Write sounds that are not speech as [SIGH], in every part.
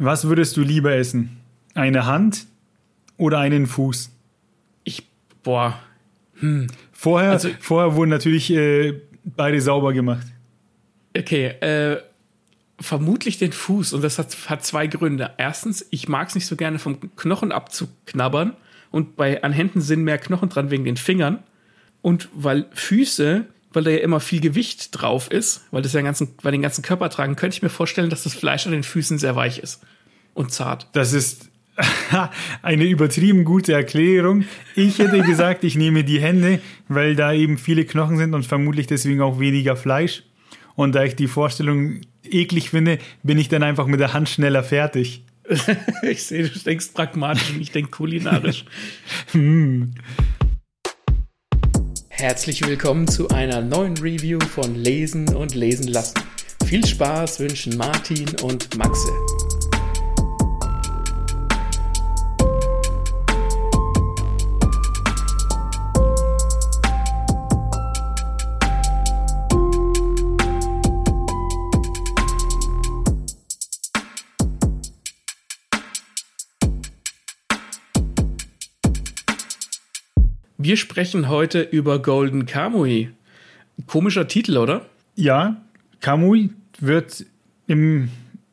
Was würdest du lieber essen? Eine Hand oder einen Fuß? Ich, boah. Hm. Vorher, also, vorher wurden natürlich äh, beide sauber gemacht. Okay, äh, vermutlich den Fuß und das hat, hat zwei Gründe. Erstens, ich mag es nicht so gerne vom Knochen abzuknabbern und bei an Händen sind mehr Knochen dran wegen den Fingern und weil Füße, weil da ja immer viel Gewicht drauf ist, weil das ja den ganzen, weil den ganzen Körper tragen, könnte ich mir vorstellen, dass das Fleisch an den Füßen sehr weich ist und zart. Das ist [LAUGHS] eine übertrieben gute Erklärung. Ich hätte [LAUGHS] gesagt, ich nehme die Hände, weil da eben viele Knochen sind und vermutlich deswegen auch weniger Fleisch. Und da ich die Vorstellung eklig finde, bin ich dann einfach mit der Hand schneller fertig. [LAUGHS] ich sehe, du denkst pragmatisch und ich denke kulinarisch. hm. Herzlich willkommen zu einer neuen Review von Lesen und Lesen lassen. Viel Spaß wünschen Martin und Maxe. Wir sprechen heute über Golden Kamui. Komischer Titel, oder? Ja, Kamui wird, im,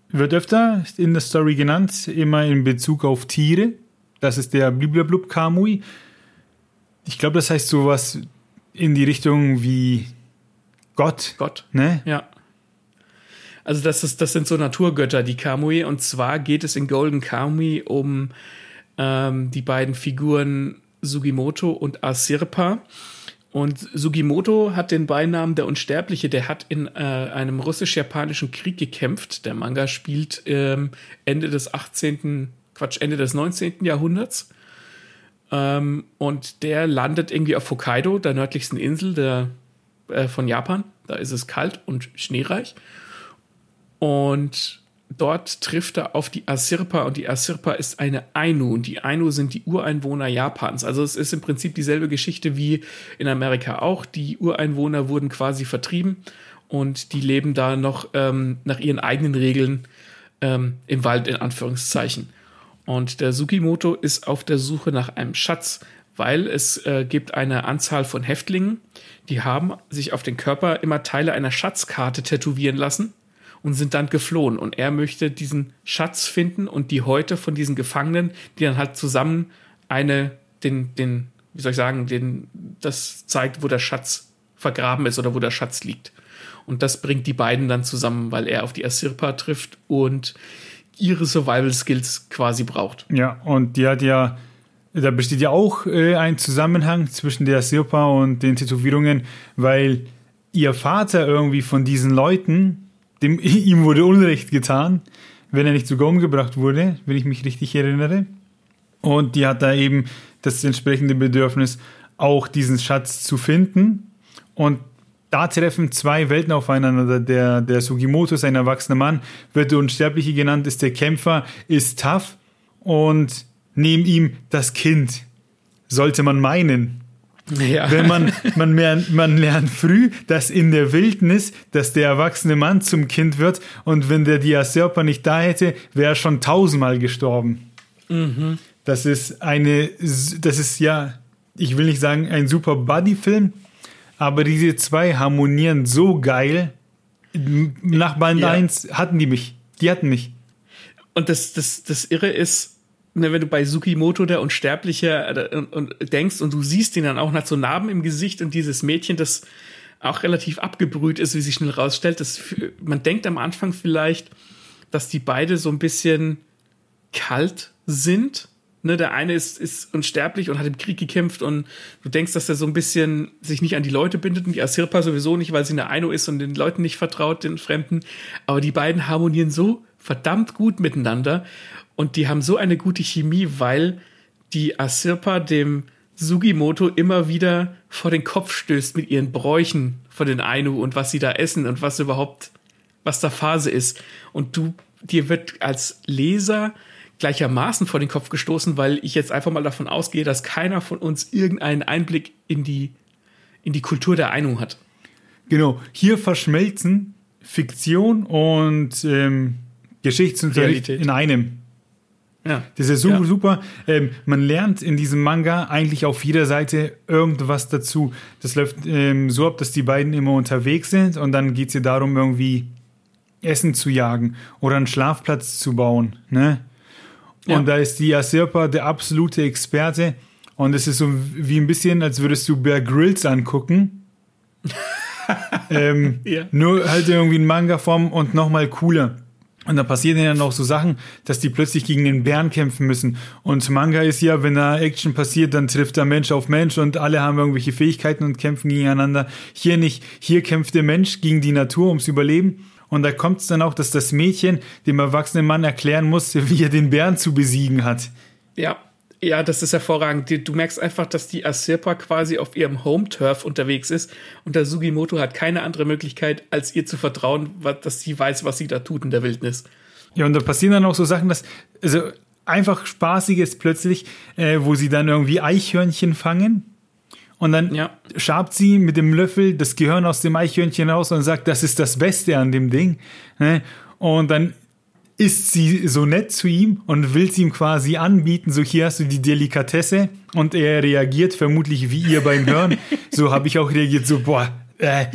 wird öfter in der Story genannt, immer in Bezug auf Tiere. Das ist der Bliblablub Kamui. Ich glaube, das heißt sowas in die Richtung wie Gott. Gott. Ne? Ja. Also das, ist, das sind so Naturgötter, die Kamui. Und zwar geht es in Golden Kamui um ähm, die beiden Figuren Sugimoto und Asirpa. Und Sugimoto hat den Beinamen der Unsterbliche, der hat in äh, einem russisch-japanischen Krieg gekämpft. Der Manga spielt ähm, Ende des 18., Quatsch, Ende des 19. Jahrhunderts. Ähm, und der landet irgendwie auf Hokkaido, der nördlichsten Insel der, äh, von Japan. Da ist es kalt und schneereich. Und dort trifft er auf die Asirpa und die Asirpa ist eine Ainu und die Ainu sind die Ureinwohner Japans. Also es ist im Prinzip dieselbe Geschichte wie in Amerika auch. Die Ureinwohner wurden quasi vertrieben und die leben da noch ähm, nach ihren eigenen Regeln ähm, im Wald in Anführungszeichen. Und der Sukimoto ist auf der Suche nach einem Schatz, weil es äh, gibt eine Anzahl von Häftlingen, die haben sich auf den Körper immer Teile einer Schatzkarte tätowieren lassen und sind dann geflohen. Und er möchte diesen Schatz finden und die Häute von diesen Gefangenen, die dann halt zusammen eine, den, den, wie soll ich sagen, den, das zeigt, wo der Schatz vergraben ist oder wo der Schatz liegt. Und das bringt die beiden dann zusammen, weil er auf die Asirpa trifft und ihre Survival Skills quasi braucht. Ja, und die hat ja, da besteht ja auch äh, ein Zusammenhang zwischen der Asirpa und den Tätowierungen, weil ihr Vater irgendwie von diesen Leuten dem, [LAUGHS] ihm wurde Unrecht getan, wenn er nicht sogar umgebracht wurde, wenn ich mich richtig erinnere. Und die hat da eben das entsprechende Bedürfnis, auch diesen Schatz zu finden. Und da treffen zwei Welten aufeinander. Der, der Sugimoto ist ein erwachsener Mann, wird der Unsterbliche genannt, ist der Kämpfer, ist tough und neben ihm das Kind. Sollte man meinen. Ja. Wenn man, man, mehr, man lernt früh, dass in der Wildnis, dass der erwachsene Mann zum Kind wird und wenn der Diaserpa nicht da hätte, wäre er schon tausendmal gestorben. Mhm. Das ist eine, das ist ja, ich will nicht sagen ein super Buddy-Film, aber diese zwei harmonieren so geil. Nach Band ja. 1 hatten die mich. Die hatten mich. Und das, das, das Irre ist, wenn du bei Sukimoto der Unsterbliche äh, und, und denkst und du siehst ihn dann auch nach so Narben im Gesicht und dieses Mädchen, das auch relativ abgebrüht ist, wie sich schnell rausstellt, das, man denkt am Anfang vielleicht, dass die beide so ein bisschen kalt sind. Ne, der eine ist, ist unsterblich und hat im Krieg gekämpft und du denkst, dass er so ein bisschen sich nicht an die Leute bindet und die Asirpa sowieso nicht, weil sie eine Aino ist und den Leuten nicht vertraut, den Fremden. Aber die beiden harmonieren so verdammt gut miteinander und die haben so eine gute Chemie, weil die Asirpa dem Sugimoto immer wieder vor den Kopf stößt mit ihren Bräuchen von den Ainu und was sie da essen und was überhaupt, was da Phase ist. Und du, dir wird als Leser gleichermaßen vor den Kopf gestoßen, weil ich jetzt einfach mal davon ausgehe, dass keiner von uns irgendeinen Einblick in die, in die Kultur der Ainu hat. Genau, hier verschmelzen Fiktion und ähm, Geschichtsunterricht Realität. in einem. Ja. Das ist super, Ja. super. Ähm, man lernt in diesem Manga eigentlich auf jeder Seite irgendwas dazu. Das läuft ähm, so ab, dass die beiden immer unterwegs sind und dann geht es ja darum, irgendwie Essen zu jagen oder einen Schlafplatz zu bauen. Ne? Ja. Und da ist die Asirpa der absolute Experte. Und es ist so wie ein bisschen, als würdest du Bear Grylls angucken. [LAUGHS] ähm, Ja. Nur halt irgendwie in Manga-Form und nochmal cooler. Und da passieren ja noch so Sachen, dass die plötzlich gegen den Bären kämpfen müssen. Und Manga ist ja, wenn da Action passiert, dann trifft da Mensch auf Mensch und alle haben irgendwelche Fähigkeiten und kämpfen gegeneinander. Hier nicht. Hier kämpft der Mensch gegen die Natur ums Überleben. Und da kommt es dann auch, dass das Mädchen dem erwachsenen Mann erklären muss, [LAUGHS] wie er den Bären zu besiegen hat. Ja, ja, das ist hervorragend. Du merkst einfach, dass die Asirpa quasi auf ihrem Home-Turf unterwegs ist und der Sugimoto hat keine andere Möglichkeit, als ihr zu vertrauen, dass sie weiß, was sie da tut in der Wildnis. Ja, und da passieren dann auch so Sachen, dass, also einfach Spaßiges plötzlich, äh, wo sie dann irgendwie Eichhörnchen fangen. Und dann Ja. schabt sie mit dem Löffel das Gehirn aus dem Eichhörnchen raus und sagt, das ist das Beste an dem Ding. Ne? Und dann ist sie so nett zu ihm und will es ihm quasi anbieten, so hier hast du die Delikatesse und er reagiert vermutlich wie ihr beim Hören. [LAUGHS] so habe ich auch reagiert, so boah, äh,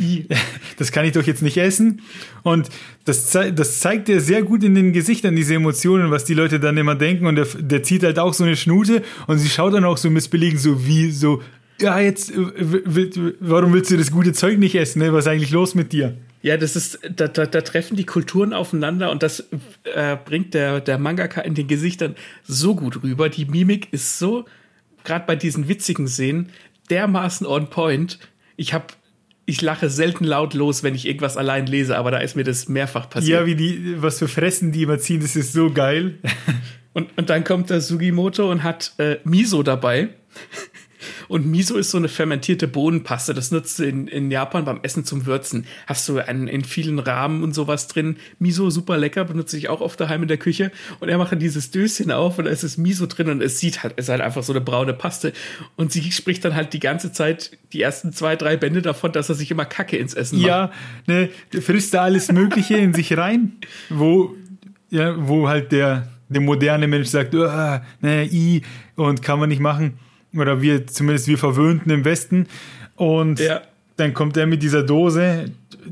das kann ich doch jetzt nicht essen. Und das, das zeigt er sehr gut in den Gesichtern, diese Emotionen, was die Leute dann immer denken. Und der, der zieht halt auch so eine Schnute und sie schaut dann auch so missbilligend, so wie so, ja, jetzt, warum willst du das gute Zeug nicht essen? Ne? Was ist eigentlich los mit dir? Ja, das ist, da, da, da treffen die Kulturen aufeinander und das äh, bringt der, der Mangaka in den Gesichtern so gut rüber. Die Mimik ist so, gerade bei diesen witzigen Szenen, dermaßen on point. Ich habe, ich lache selten laut los, wenn ich irgendwas allein lese, aber da ist mir das mehrfach passiert. Ja, wie die, was für Fressen die immer ziehen, das ist so geil. Und, und dann kommt der Sugimoto und hat äh, Miso dabei. Und Miso ist so eine fermentierte Bohnenpaste. Das nutzt du in, in Japan beim Essen zum Würzen. Hast du einen, in vielen Rahmen und sowas drin. Miso super lecker, benutze ich auch oft daheim in der Küche. Und er macht dieses Döschen auf und da ist es Miso drin und es sieht halt, es ist halt einfach so eine braune Paste. Und sie spricht dann halt die ganze Zeit die ersten zwei, drei Bände davon, dass er sich immer Kacke ins Essen macht. Ja, ne, frisst da alles Mögliche in sich rein, wo, ja, wo halt der, der moderne Mensch sagt, "Uah, ne, i, und kann man nicht machen. Oder wir, zumindest wir Verwöhnten im Westen. Und Ja. dann kommt er mit dieser Dose,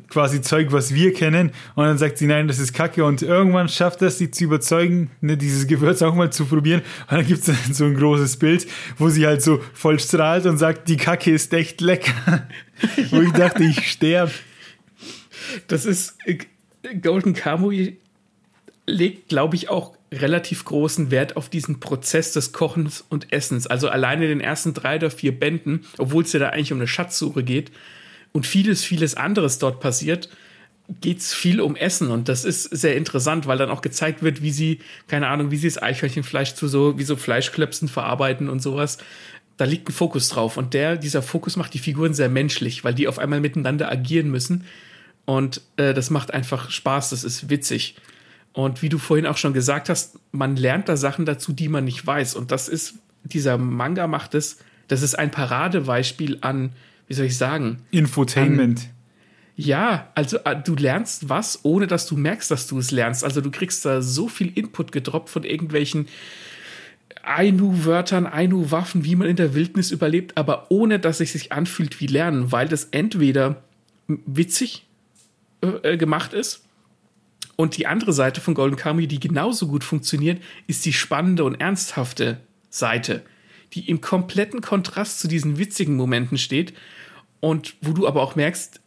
quasi Zeug, was wir kennen, und dann sagt sie, nein, das ist Kacke. Und irgendwann schafft er es, sie zu überzeugen, ne, dieses Gewürz auch mal zu probieren. Und dann gibt es so ein großes Bild, wo sie halt so voll strahlt und sagt, die Kacke ist echt lecker. [LAUGHS] wo ich dachte, ich sterbe. Das ist äh, Golden Kamui legt, glaube ich, auch relativ großen Wert auf diesen Prozess des Kochens und Essens. Also alleine in den ersten drei oder vier Bänden, obwohl es ja da eigentlich um eine Schatzsuche geht und vieles, vieles anderes dort passiert, geht es viel um Essen und das ist sehr interessant, weil dann auch gezeigt wird, wie sie, keine Ahnung, wie sie das Eichhörnchenfleisch zu so, wie so Fleischklöpsen verarbeiten und sowas. Da liegt ein Fokus drauf und der, dieser Fokus macht die Figuren sehr menschlich, weil die auf einmal miteinander agieren müssen und äh, das macht einfach Spaß, das ist witzig. Und wie du vorhin auch schon gesagt hast, man lernt da Sachen dazu, die man nicht weiß. Und das ist, dieser Manga macht es, das ist ein Paradebeispiel an, wie soll ich sagen, Infotainment. ja, also äh, du lernst was, ohne dass du merkst, dass du es lernst. Also du kriegst da so viel Input gedroppt von irgendwelchen Ainu-Wörtern, Ainu-Waffen, wie man in der Wildnis überlebt, aber ohne dass es sich anfühlt wie Lernen, weil das entweder witzig äh, gemacht ist und die andere Seite von Golden Kamuy, die genauso gut funktioniert, ist die spannende und ernsthafte Seite, die im kompletten Kontrast zu diesen witzigen Momenten steht und wo du aber auch merkst,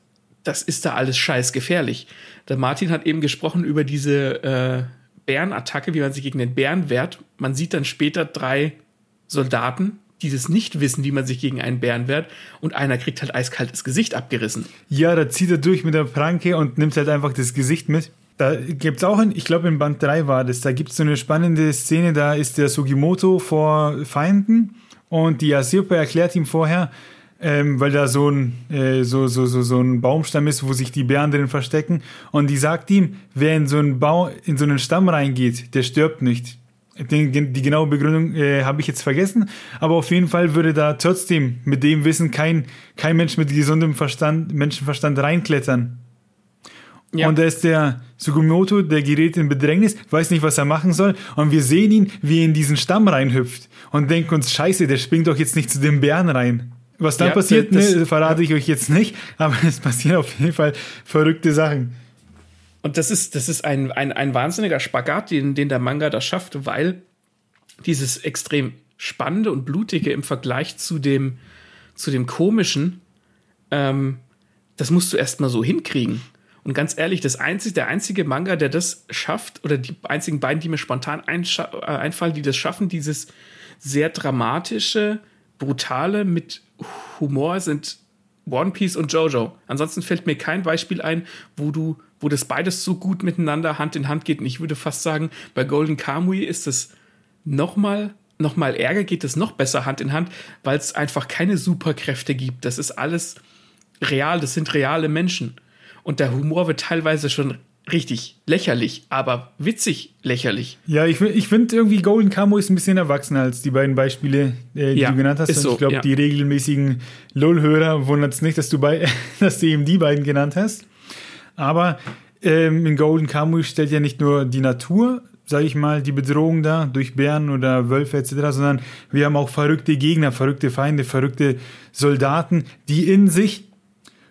das ist da alles scheiß gefährlich. Der Martin hat eben gesprochen über diese äh, Bärenattacke, wie man sich gegen den Bären wehrt. Man sieht dann später drei Soldaten, die das nicht wissen, wie man sich gegen einen Bären wehrt und einer kriegt halt eiskaltes Gesicht abgerissen. Ja, da zieht er durch mit der Pranke und nimmt halt einfach das Gesicht mit. Da gibt es auch, in, ich glaube in Band 3 war das, da gibt es so eine spannende Szene, da ist der Sugimoto vor Feinden und die Asirpa erklärt ihm vorher, ähm, weil da so ein, äh, so, so, so, so ein Baumstamm ist, wo sich die Bären drin verstecken und die sagt ihm, wer in so einen, Bau, in so einen Stamm reingeht, der stirbt nicht. Den, die genaue Begründung äh, habe ich jetzt vergessen, aber auf jeden Fall würde da trotzdem mit dem Wissen kein, kein Mensch mit gesundem Verstand, Menschenverstand reinklettern. Ja. Und da ist der Sugimoto, der gerät in Bedrängnis, weiß nicht, was er machen soll. Und wir sehen ihn, wie er in diesen Stamm reinhüpft und denken uns, scheiße, der springt doch jetzt nicht zu den Bären rein. Was dann ja, passiert, ne, verrate ich euch jetzt nicht, [LAUGHS] aber es passieren auf jeden Fall verrückte Sachen. Und das ist, das ist ein, ein, ein wahnsinniger Spagat, den, den der Manga da schafft, weil dieses extrem spannende und blutige im Vergleich zu dem, zu dem komischen, ähm, das musst du erstmal so hinkriegen. Und ganz ehrlich, das einzige, der einzige Manga, der das schafft, oder die einzigen beiden, die mir spontan äh, einfallen, die das schaffen, dieses sehr dramatische, brutale mit Humor sind One Piece und Jojo. Ansonsten fällt mir kein Beispiel ein, wo du, wo das beides so gut miteinander Hand in Hand geht. Und ich würde fast sagen, bei Golden Kamui ist es nochmal noch mal ärger, geht es noch besser Hand in Hand, weil es einfach keine Superkräfte gibt. Das ist alles real, das sind reale Menschen. Und der Humor wird teilweise schon richtig lächerlich, aber witzig lächerlich. Ja, ich, ich finde irgendwie Golden Camo ist ein bisschen erwachsener als die beiden Beispiele, äh, die ja, du genannt hast. Und so, ich glaube, ja. die regelmäßigen LOL-Hörer wundert es nicht, dass du, bei, [LAUGHS] dass du eben die beiden genannt hast. Aber ähm, in Golden Camo stellt ja nicht nur die Natur, sage ich mal, die Bedrohung da durch Bären oder Wölfe etc., sondern wir haben auch verrückte Gegner, verrückte Feinde, verrückte Soldaten, die in sich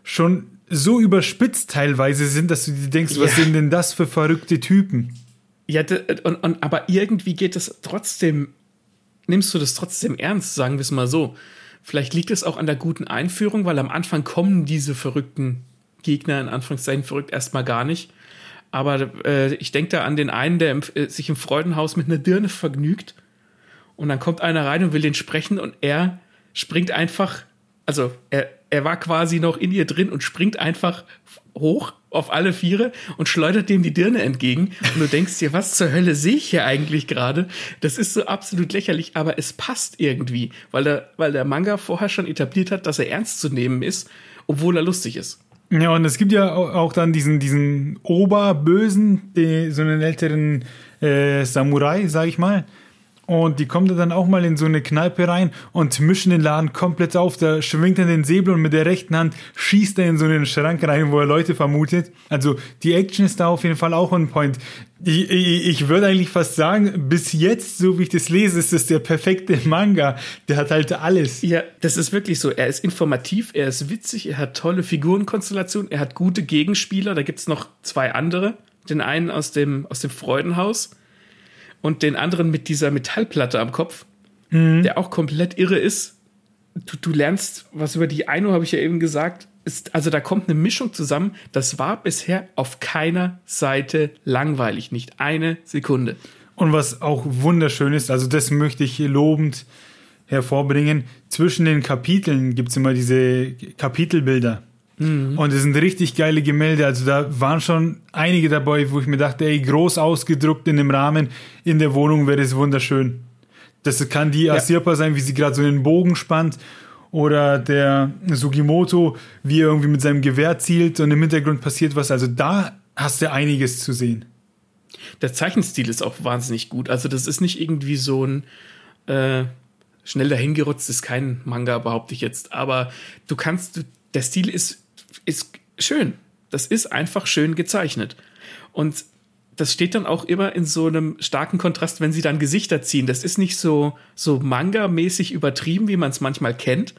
schon so überspitzt teilweise sind, dass du dir denkst, was sind denn das für verrückte Typen? Ja, und, und, aber irgendwie geht es trotzdem, nimmst du das trotzdem ernst, sagen wir es mal so. Vielleicht liegt es auch an der guten Einführung, weil am Anfang kommen diese verrückten Gegner, in Anführungszeichen verrückt, erstmal gar nicht. Aber äh, ich denke da an den einen, der im, äh, sich im Freudenhaus mit einer Dirne vergnügt. Und dann kommt einer rein und will den sprechen und er springt einfach, also er, er war quasi noch in ihr drin und springt einfach hoch auf alle Viere und schleudert dem die Dirne entgegen. Und du denkst dir, was zur Hölle sehe ich hier eigentlich gerade? Das ist so absolut lächerlich, aber es passt irgendwie, weil der, weil der Manga vorher schon etabliert hat, dass er ernst zu nehmen ist, obwohl er lustig ist. Ja, und es gibt ja auch dann diesen, diesen Oberbösen, so einen älteren äh, Samurai, sag ich mal, und die kommen dann auch mal in so eine Kneipe rein und mischen den Laden komplett auf. Da schwingt er den Säbel und mit der rechten Hand schießt er in so einen Schrank rein, wo er Leute vermutet. Also die Action ist da auf jeden Fall auch on point. Ich, ich, ich würde eigentlich fast sagen, bis jetzt, so wie ich das lese, ist das der perfekte Manga. Der hat halt alles. Ja, das ist wirklich so. Er ist informativ, er ist witzig, er hat tolle Figurenkonstellationen, er hat gute Gegenspieler. Da gibt's noch zwei andere. Den einen aus dem, aus dem Freudenhaus und den anderen mit dieser Metallplatte am Kopf, mhm. der auch komplett irre ist. Du, du lernst was über die Aino, habe ich ja eben gesagt. Ist, also da kommt eine Mischung zusammen. Das war bisher auf keiner Seite langweilig, nicht eine Sekunde. Und was auch wunderschön ist, also das möchte ich lobend hervorbringen, zwischen den Kapiteln gibt es immer diese Kapitelbilder. Mhm. Und es sind richtig geile Gemälde. Also da waren schon einige dabei, wo ich mir dachte, ey, groß ausgedruckt in dem Rahmen in der Wohnung wäre es wunderschön. Das kann die Asirpa ja. sein, wie sie gerade so einen Bogen spannt. Oder der Sugimoto, wie er irgendwie mit seinem Gewehr zielt und im Hintergrund passiert was. Also da hast du einiges zu sehen. Der Zeichenstil ist auch wahnsinnig gut. Also das ist nicht irgendwie so ein äh, schnell dahingerutzt, ist kein Manga, behaupte ich jetzt. Aber du kannst, der Stil ist ist schön. Das ist einfach schön gezeichnet. Und das steht dann auch immer in so einem starken Kontrast, wenn sie dann Gesichter ziehen. Das ist nicht so, so Manga-mäßig übertrieben, wie man es manchmal kennt,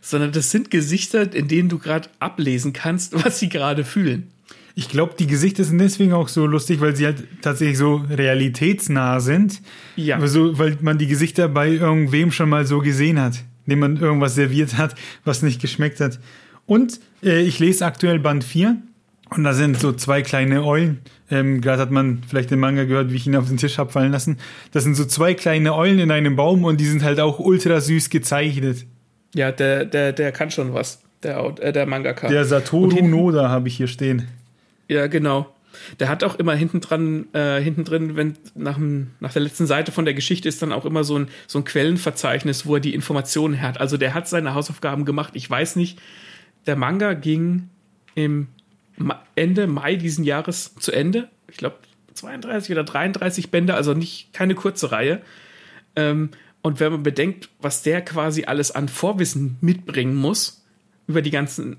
sondern das sind Gesichter, in denen du gerade ablesen kannst, [LAUGHS] was sie gerade fühlen. Ich glaube, die Gesichter sind deswegen auch so lustig, weil sie halt tatsächlich so realitätsnah sind. Ja. Also, weil man die Gesichter bei irgendwem schon mal so gesehen hat, dem man irgendwas serviert hat, was nicht geschmeckt hat. Und äh, ich lese aktuell Band 4 und da sind so zwei kleine Eulen. Ähm, Gerade hat man vielleicht den Manga gehört, wie ich ihn auf den Tisch habe fallen lassen. Das sind so zwei kleine Eulen in einem Baum und die sind halt auch ultra süß gezeichnet. Ja, der, der, der kann schon was. Der, äh, der Mangaka. Der Satoru Noda habe ich hier stehen. Ja, genau. Der hat auch immer hinten dran, äh, hinten drin, wenn nach, dem, nach der letzten Seite von der Geschichte ist dann auch immer so ein, so ein Quellenverzeichnis, wo er die Informationen hat. Also der hat seine Hausaufgaben gemacht. Ich weiß nicht, der Manga ging im Ende Mai diesen Jahres zu Ende. Ich glaube 32 oder 33 Bände, also nicht keine kurze Reihe. Ähm, und wenn man bedenkt, was der quasi alles an Vorwissen mitbringen muss über die ganzen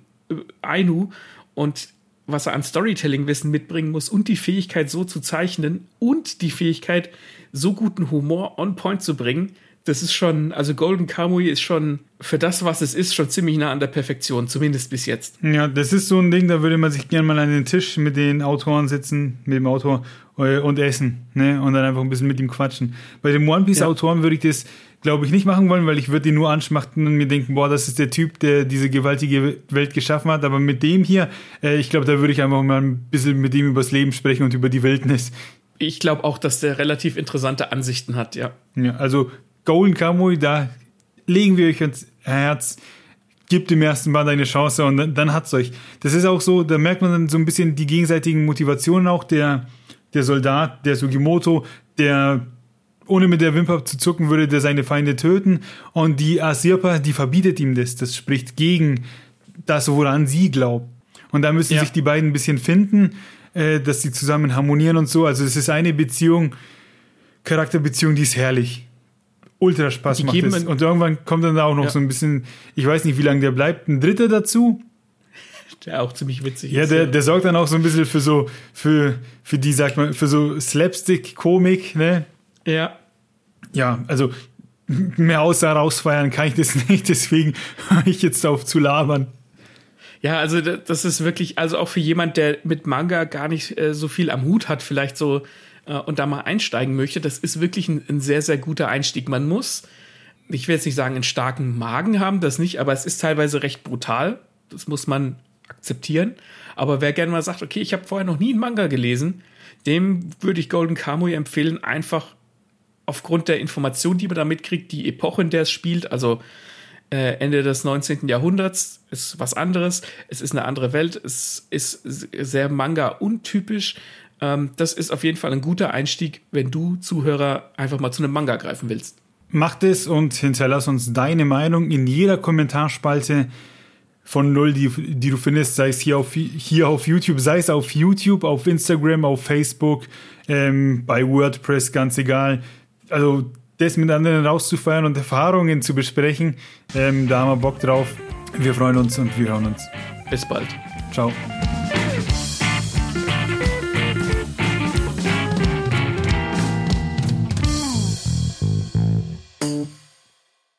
Ainu und was er an Storytelling-Wissen mitbringen muss und die Fähigkeit, so zu zeichnen und die Fähigkeit, so guten Humor on point zu bringen, das ist schon, also Golden Kamui ist schon für das, was es ist, schon ziemlich nah an der Perfektion, zumindest bis jetzt. Ja, das ist so ein Ding, da würde man sich gerne mal an den Tisch mit den Autoren sitzen, mit dem Autor äh, und essen, ne? Und dann einfach ein bisschen mit ihm quatschen. Bei den One Piece-Autoren ja. würde ich das, glaube ich, nicht machen wollen, weil ich würde ihn nur anschmachten und mir denken, boah, das ist der Typ, der diese gewaltige Welt geschaffen hat. Aber mit dem hier, äh, ich glaube, da würde ich einfach mal ein bisschen mit ihm übers Leben sprechen und über die Wildnis. Ich glaube auch, dass der relativ interessante Ansichten hat, ja. Ja, also Golden Kamuy, da legen wir euch ans Herz. Gebt dem ersten Band eine Chance und dann, dann hat's euch. Das ist auch so, da merkt man dann so ein bisschen die gegenseitigen Motivationen auch. Der, der Soldat, der Sugimoto, der ohne mit der Wimper zu zucken würde, der seine Feinde töten. Und die Asirpa, die verbietet ihm das. Das spricht gegen das, woran sie glaubt. Und da müssen ja. sich die beiden ein bisschen finden, äh, dass sie zusammen harmonieren und so. Also es ist eine Beziehung, Charakterbeziehung, die ist herrlich ultra Spaß macht. Es. Und irgendwann kommt dann da auch noch ja. so ein bisschen, ich weiß nicht, wie lange der bleibt, ein Dritter dazu. Der auch ziemlich witzig ja, ist. Der, ja, der sorgt dann auch so ein bisschen für so, für, für die, sagt man, für so Slapstick-Komik, ne? Ja. Ja, also mehr außer rausfeiern kann ich das [LAUGHS] nicht, deswegen höre ich jetzt auf zu labern. Ja, also das ist wirklich, also auch für jemand, der mit Manga gar nicht äh, so viel am Hut hat, vielleicht so äh, und da mal einsteigen möchte, das ist wirklich ein, ein, sehr, sehr guter Einstieg. Man muss, ich will jetzt nicht sagen, einen starken Magen haben, das nicht, aber es ist teilweise recht brutal. Das muss man akzeptieren. Aber wer gerne mal sagt, okay, ich habe vorher noch nie einen Manga gelesen, dem würde ich Golden Kamuy empfehlen, einfach aufgrund der Information, die man da mitkriegt, die Epoche, in der es spielt, also äh, Ende des 19. Jahrhunderts, ist was anderes. Es ist eine andere Welt. Es ist sehr Manga untypisch. Ähm, das ist auf jeden Fall ein guter Einstieg, wenn du Zuhörer einfach mal zu einem Manga greifen willst. Mach es und hinterlass uns deine Meinung in jeder Kommentarspalte von null, die, die du findest, sei es hier auf, hier auf YouTube, sei es auf YouTube, auf Instagram, auf Facebook, ähm, bei WordPress, ganz egal. Also das mit anderen rauszufeiern und Erfahrungen zu besprechen, ähm, da haben wir Bock drauf. Wir freuen uns und wir hören uns. Bis bald. Ciao.